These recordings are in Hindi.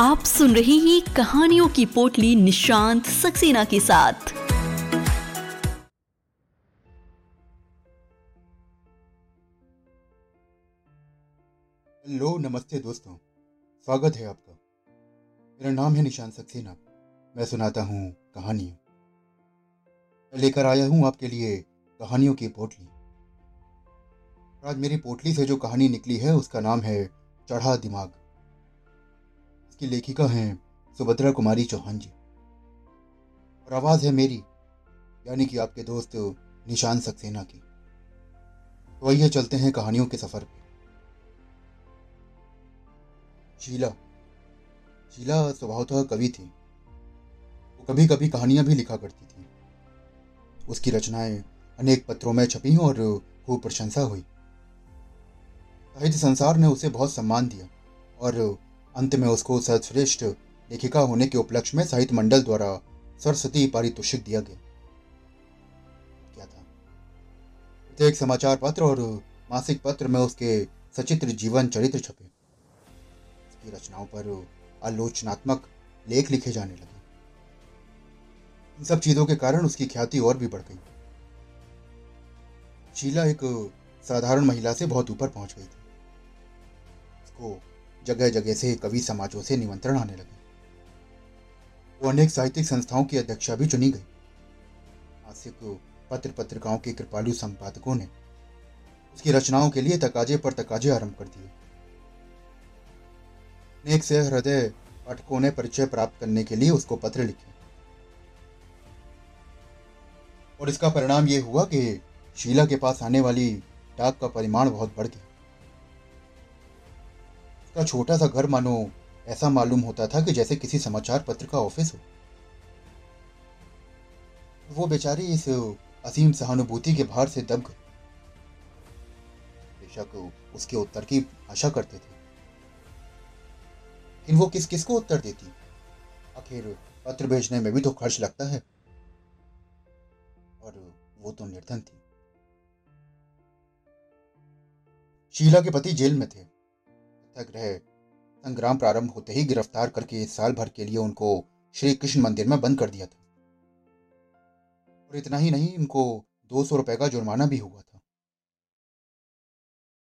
आप सुन रहे हैं कहानियों की पोटली निशांत सक्सेना के साथ। हेलो, नमस्ते दोस्तों। स्वागत है आपका। मेरा नाम है निशांत सक्सेना। मैं सुनाता हूँ कहानियाँ। मैं लेकर आया हूँ आपके लिए कहानियों की पोटली। आज मेरी पोटली से जो कहानी निकली है, उसका नाम है चढ़ा दिमाग। इसकी लेखिका हैं सुभद्रा कुमारी चौहान जी। और आवाज़ है मेरी, यानी कि आपके दोस्त निशान सक्सेना की। तो आइए चलते हैं कहानियों के सफ़र पे। शीला। शीला स्वभावतः कवि थी। वो कभी कभी कहानियाँ भी लिखा करती थी। उसकी रचनाएँ अनेक पत्रों में छपी और खूब प्रशंसा हुई। साहित्य संसार ने उसे बहुत सम्मान दिया और अंत में उसको सर्वश्रेष्ठ लेखिका होने के उपलक्ष्य में साहित्य मंडल द्वारा सरस्वती पारितोषिक दिया गया। क्या था? प्रत्येक समाचार पत्र और मासिक पत्र में उसके सचित्र जीवन चरित्र छपे। उसकी रचनाओं पर आलोचनात्मक लेख लिखे जाने लगे। इन सब चीज़ों के कारण उसकी ख्याति और भी बढ़ गई। शीला एक साधारण महिला से बहुत ऊपर पहुँच गई थी। उसको जगह जगह से कवि समाजों से निमंत्रण आने लगे। वो अनेक साहित्यिक संस्थाओं की अध्यक्षा भी चुनी गई। मासिक पत्र पत्रिकाओं के कृपालु संपादकों ने उसकी रचनाओं के लिए तकाजे पर तकाजे आरंभ कर दिए। नेक से हृदय पाठकों ने परिचय प्राप्त करने के लिए उसको पत्र लिखे। और इसका परिणाम यह हुआ कि शीला के पास आने वाली डाक का परिमाण बहुत बढ़ गया। उसका छोटा सा घर मानो, ऐसा मालूम होता था कि जैसे किसी समाचार पत्र का ऑफ़िस हो। वो बेचारी इस असीम सहानुभूति के भार से दब गई। बेशक उसके उत्तर की आशा करते थे। लेकिन वो किस किस को उत्तर देती? आखिर पत्र भेजने में भी तो खर्च लगता है। और वो तो निर्धन थी। शीला के पति जेल में थे। सत्याग्रह संग्राम प्रारंभ होते ही गिरफ़्तार करके साल भर के लिए उनको श्री कृष्ण मंदिर में बंद कर दिया था। और इतना ही नहीं, इनको दो सौ रुपए का जुर्माना भी हुआ था।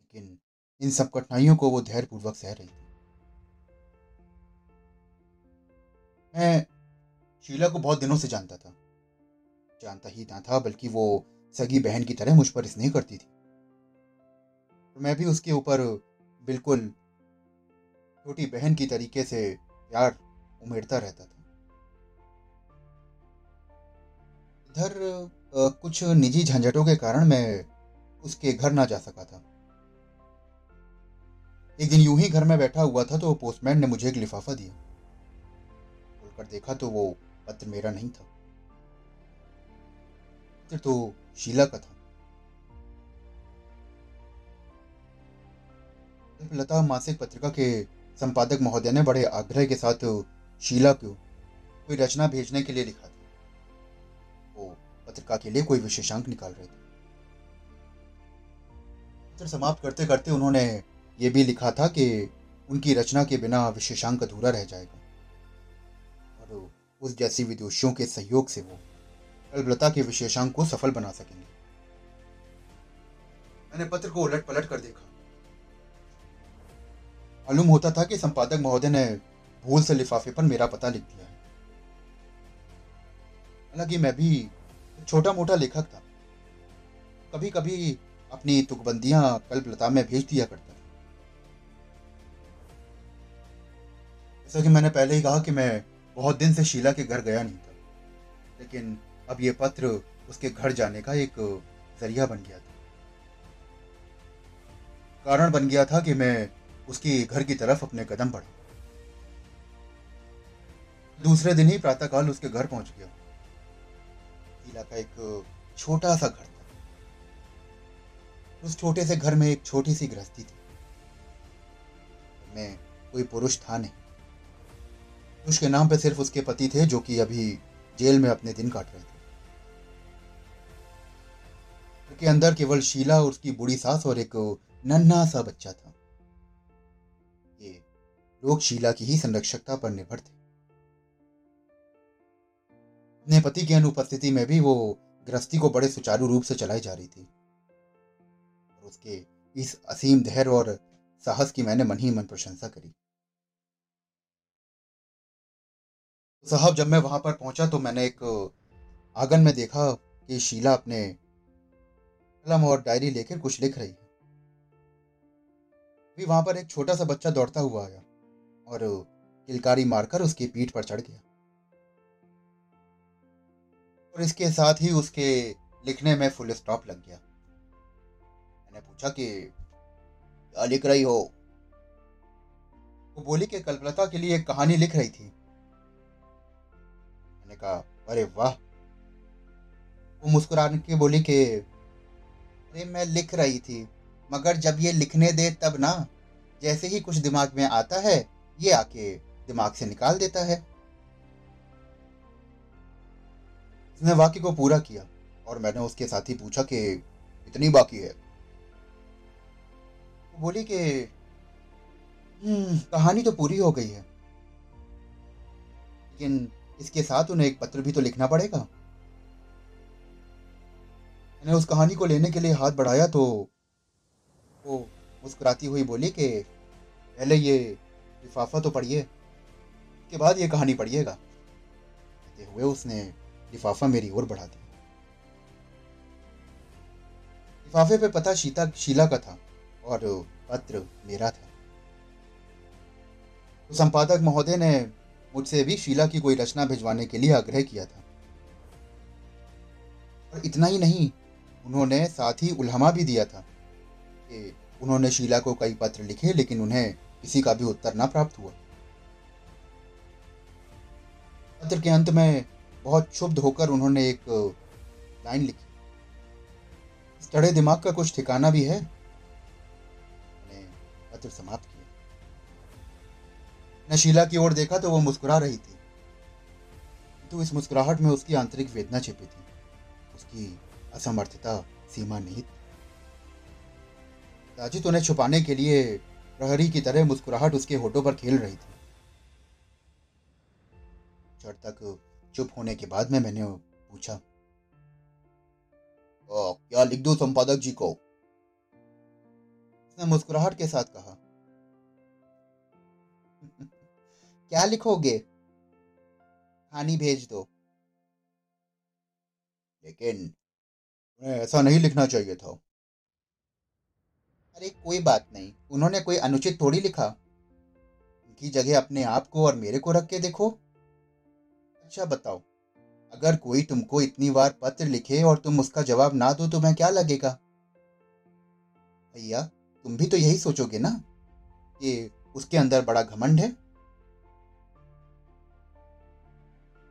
लेकिन इन सब कठिनाइयों को वो धैर्यपूर्वक सह रही थी। मैं शीला को बहुत दिनों से जानता था। जानता ही ना था, बल्कि वो सगी बहन की तरह मुझ पर स्नेह करती थी। मैं भी उसके ऊपर बिल्कुल छोटी बहन की तरीके से प्यार उमेरता रहता था। इधर कुछ निजी झंझटों के कारण मैं उसके घर ना जा सका था। एक दिन यूँ ही घर में बैठा हुआ था तो पोस्टमैन ने मुझे एक लिफाफा दिया। खोलकर देखा तो वो पत्र मेरा नहीं था। पत्र तो शीला का था। लता मासिक पत्रिका के संपादक महोदय ने बड़े आग्रह के साथ शीला को कोई रचना भेजने के लिए लिखा था। वो पत्रिका के लिए कोई विशेषांक निकाल रहे थे। पत्र समाप्त करते करते उन्होंने ये भी लिखा था कि उनकी रचना के बिना विशेषांक अधूरा रह जाएगा। और उस जैसी विदुषियों के सहयोग से वो कल्पलता के विशेषांक को सफल बना सकेंगे। मैंने पत्र को उलट पलट कर देखा। मालूम होता था कि संपादक महोदय ने भूल से लिफाफे पर मेरा पता लिख दिया है। हालाँकि मैं भी छोटा मोटा लेखक था। कभी कभी अपनी तुकबंदियाँ कल्पलता में भेज दिया करता था। जैसा कि मैंने पहले ही कहा कि मैं बहुत दिन से शीला के घर गया नहीं था। लेकिन अब ये पत्र उसके घर जाने का एक ज़रिया बन गया था। कारण बन गया था कि मैं उसके घर की तरफ़ अपने कदम बढ़ा। दूसरे दिन ही प्रातःकाल उसके घर पहुँच गया। शीला का एक छोटा सा घर था। उस छोटे से घर में एक छोटी सी गृहस्थी थी। में कोई पुरुष था नहीं। पुरुष के नाम पर सिर्फ़ उसके पति थे, जो कि अभी जेल में अपने दिन काट रहे थे। के अंदर केवल शीला और उसकी बूढ़ी सास और एक नन्हा सा बच्चा था। लोग शीला की ही संरक्षकता पर निर्भर थे। अपने पति की अनुपस्थिति में भी वो गृहस्थी को बड़े सुचारू रूप से चलाई जा रही थी। और उसके इस असीम धैर्य और साहस की मैंने मन ही मन प्रशंसा करी। साहब, जब मैं वहाँ पर पहुँचा तो मैंने एक आँगन में देखा कि शीला अपने कलम और डायरी लेकर कुछ लिख रही है। वहाँ पर एक छोटा सा बच्चा दौड़ता हुआ आया। और किलकारी मारकर उसकी पीठ पर चढ़ गया। और इसके साथ ही उसके लिखने में फुल स्टॉप लग गया। मैंने पूछा कि, क्या लिख रही हो? वो बोली कि, कल्पलता के लिए एक कहानी लिख रही थी। मैंने कहा, अरे वाह! वो मुस्कुराने के बोली कि, अरे, मैं लिख रही थी, मगर जब ये लिखने दे तब ना, जैसे ही कुछ दिमाग में आता है ये आके दिमाग से निकाल देता है। उसने वाक्य को पूरा किया और मैंने उसके साथ ही पूछा कि इतनी बाकी है। वो बोली कि हम्म, कहानी तो पूरी हो गई है। लेकिन इसके साथ उन्हें एक पत्र भी तो लिखना पड़ेगा। मैंने उस कहानी को लेने के लिए हाथ बढ़ाया तो वो मुस्कुराती हुई बोली कि पहले ये लिफाफा तो पढ़िए। उसके बाद ये कहानी पढ़िएगा। कहते हुए उसने लिफाफा मेरी ओर बढ़ा दिया। लिफाफे पे पता शीता, शीला का था और पत्र मेरा था। तो संपादक महोदय ने मुझसे भी शीला की कोई रचना भिजवाने के लिए आग्रह किया था। और इतना ही नहीं, उन्होंने साथ ही उल्हमा भी दिया था कि उन्होंने शीला को कई पत्र लिखे, लेकिन उन्हें किसी का भी उत्तर ना प्राप्त हुआ। पत्र के अंत में बहुत क्षुब्ध होकर उन्होंने एक लाइन लिखी। इस टड़े दिमाग का कुछ ठिकाना भी है। मैंने पत्र समाप्त किया। न शीला की ओर देखा तो वो मुस्कुरा रही थी। तो इस मुस्कुराहट में उसकी आंतरिक वेदना छिपी थी। उसकी असमर्थता सीमा निहित दाजित उन्हें छुपाने के लिए प्रहरी की तरह मुस्कुराहट उसके होठों पर खेल रही थी। क्षण तक चुप होने के बाद में मैंने पूछा क्या लिख दो संपादक जी को? उसने मुस्कुराहट के साथ कहा क्या लिखोगे? कहानी भेज दो। लेकिन उन्हें ऐसा नहीं लिखना चाहिए था। अरे, कोई बात नहीं। उन्होंने कोई अनुचित थोड़ी लिखा। उनकी जगह अपने आप को और मेरे को रख के देखो। अच्छा बताओ। अगर कोई तुमको इतनी बार पत्र लिखे और तुम उसका जवाब ना दो तो मैं क्या लगेगा? भैया, तुम भी तो यही सोचोगे ना कि उसके अंदर बड़ा घमंड है?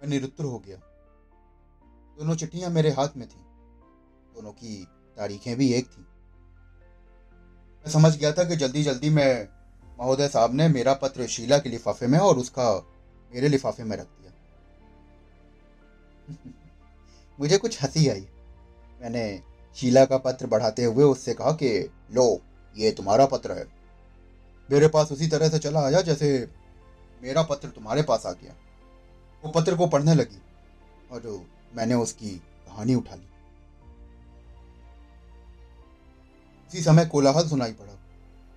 मैं निरुत्तर हो गया। दोनों चिट्ठियाँ मेरे हाथ में थी। दोनों की तारीखें भी एक थी। मैं समझ गया था कि जल्दी जल्दी में महोदय साहब ने मेरा पत्र शीला के लिफाफे में और उसका मेरे लिफाफे में रख दिया। मुझे कुछ हँसी आई। मैंने शीला का पत्र बढ़ाते हुए उससे कहा कि, लो, ये तुम्हारा पत्र है। मेरे पास उसी तरह से चला आया जैसे मेरा पत्र तुम्हारे पास आ गया। वो पत्र को पढ़ने लगी और मैंने उसकी कहानी उठा ली। उसी समय कोलाहल सुनाई पड़ा।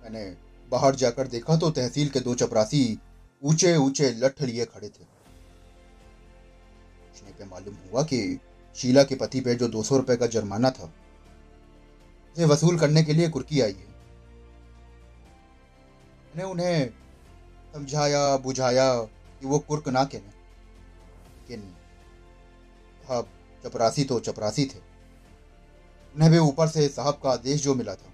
मैंने बाहर जाकर देखा तो तहसील के दो चपरासी ऊँचे ऊँचे लठ लिए खड़े थे। पूछने पे मालूम हुआ कि शीला के पति पे जो दो सौ रुपए का जुर्माना था, उसे वसूल करने के लिए कुर्की आई है। मैंने उन्हें समझाया, बुझाया कि वो कुर्क ना कहने। लेकिन हाँ चपरासी तो चपरासी थे। उन्हें भी ऊपर से साहब का आदेश जो मिला था।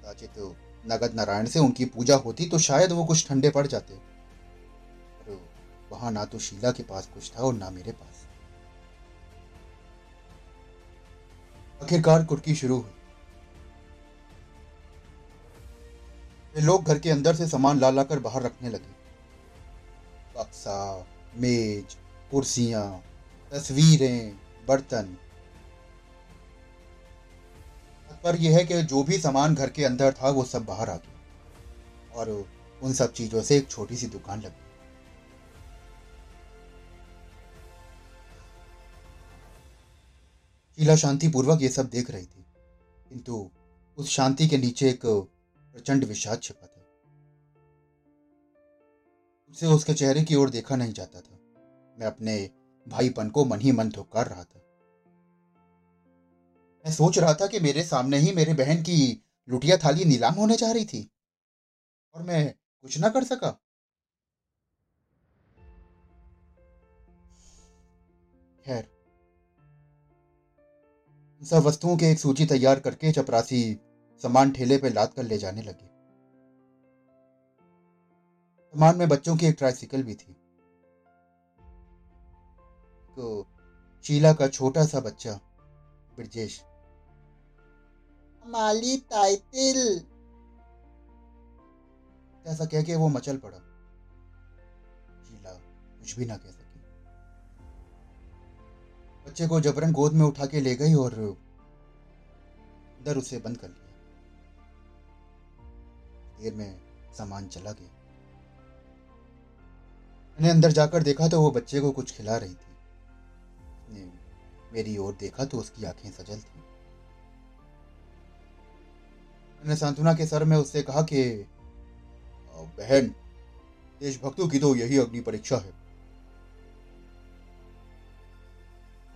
कदाचित नगद नारायण से उनकी पूजा होती तो शायद वो कुछ ठंडे पड़ जाते। पर वहाँ ना तो शीला के पास कुछ था और ना मेरे पास। आखिरकार कुर्की शुरू हुई। वे लोग घर के अंदर से सामान ला लाकर बाहर रखने लगे। बक्सा, मेज, कुर्सियाँ, तस्वीरें, बर्तन पर यह है कि जो भी सामान घर के अंदर था, वो सब बाहर आ गया। और उन सब चीज़ों से एक छोटी सी दुकान लगी। शीला शांतिपूर्वक ये सब देख रही थी, किंतु उस शांति के नीचे एक प्रचंड विषाद छिपा था। उसे उसके चेहरे की ओर देखा नहीं जाता था। मैं अपने भाईपन को मन ही मन धुकार रहा था। मैं सोच रहा था कि मेरे सामने ही मेरे बहन की लुटिया थाली नीलाम होने जा रही थी। और मैं कुछ ना कर सका। खैर। सब वस्तुओं की एक सूची तैयार करके चपरासी सामान ठेले पे लाद कर ले जाने लगे। सामान में बच्चों की एक ट्राइसिकल भी थी। तो शीला का छोटा सा बच्चा, ब्रजेश। माली टाइटिल। ऐसा कह के वो मचल पड़ा। शीला, कुछ भी ना कह सकी। बच्चे को जबरन गोद में उठा के ले गई और उसे बंद कर लिया। देर में सामान चला गया। मैंने अंदर जाकर देखा तो वो बच्चे को कुछ खिला रही थी। मेरी ओर देखा तो उसकी आँखें सजल थी। मैंने सांत्वना के सर में उससे कहा कि बहन, देशभक्तों की तो यही अग्नि परीक्षा है।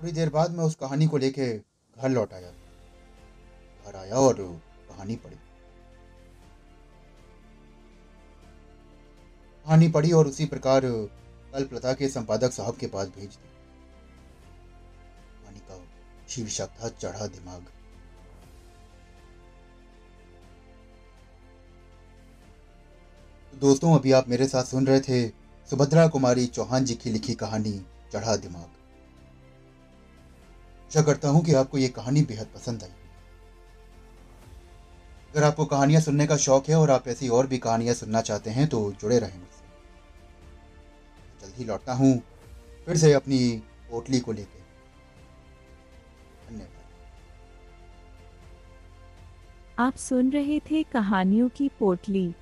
थोड़ी देर बाद मैं उस कहानी को लेके घर लौट आया। घर आया और कहानी पढ़ी। कहानी पढ़ी और उसी प्रकार कल्पलता के संपादक साहब के पास भेज दी। कहानी का शीर्षक था, चढ़ा दिमाग। दोस्तों, अभी आप मेरे साथ सुन रहे थे सुभद्रा कुमारी चौहान जी की लिखी कहानी, चढ़ा दिमाग। आशा करता हूँ कि आपको ये कहानी बेहद पसंद आई अगर आपको कहानियाँ सुनने का शौक है और आप ऐसी और भी कहानियाँ सुनना चाहते हैं तो जुड़े रहें मुझसे। जल्द ही लौटता हूँ, फिर से अपनी पोटली को लेकर धन्यवाद। आप सुन रहे थे कहानियों की पोटली।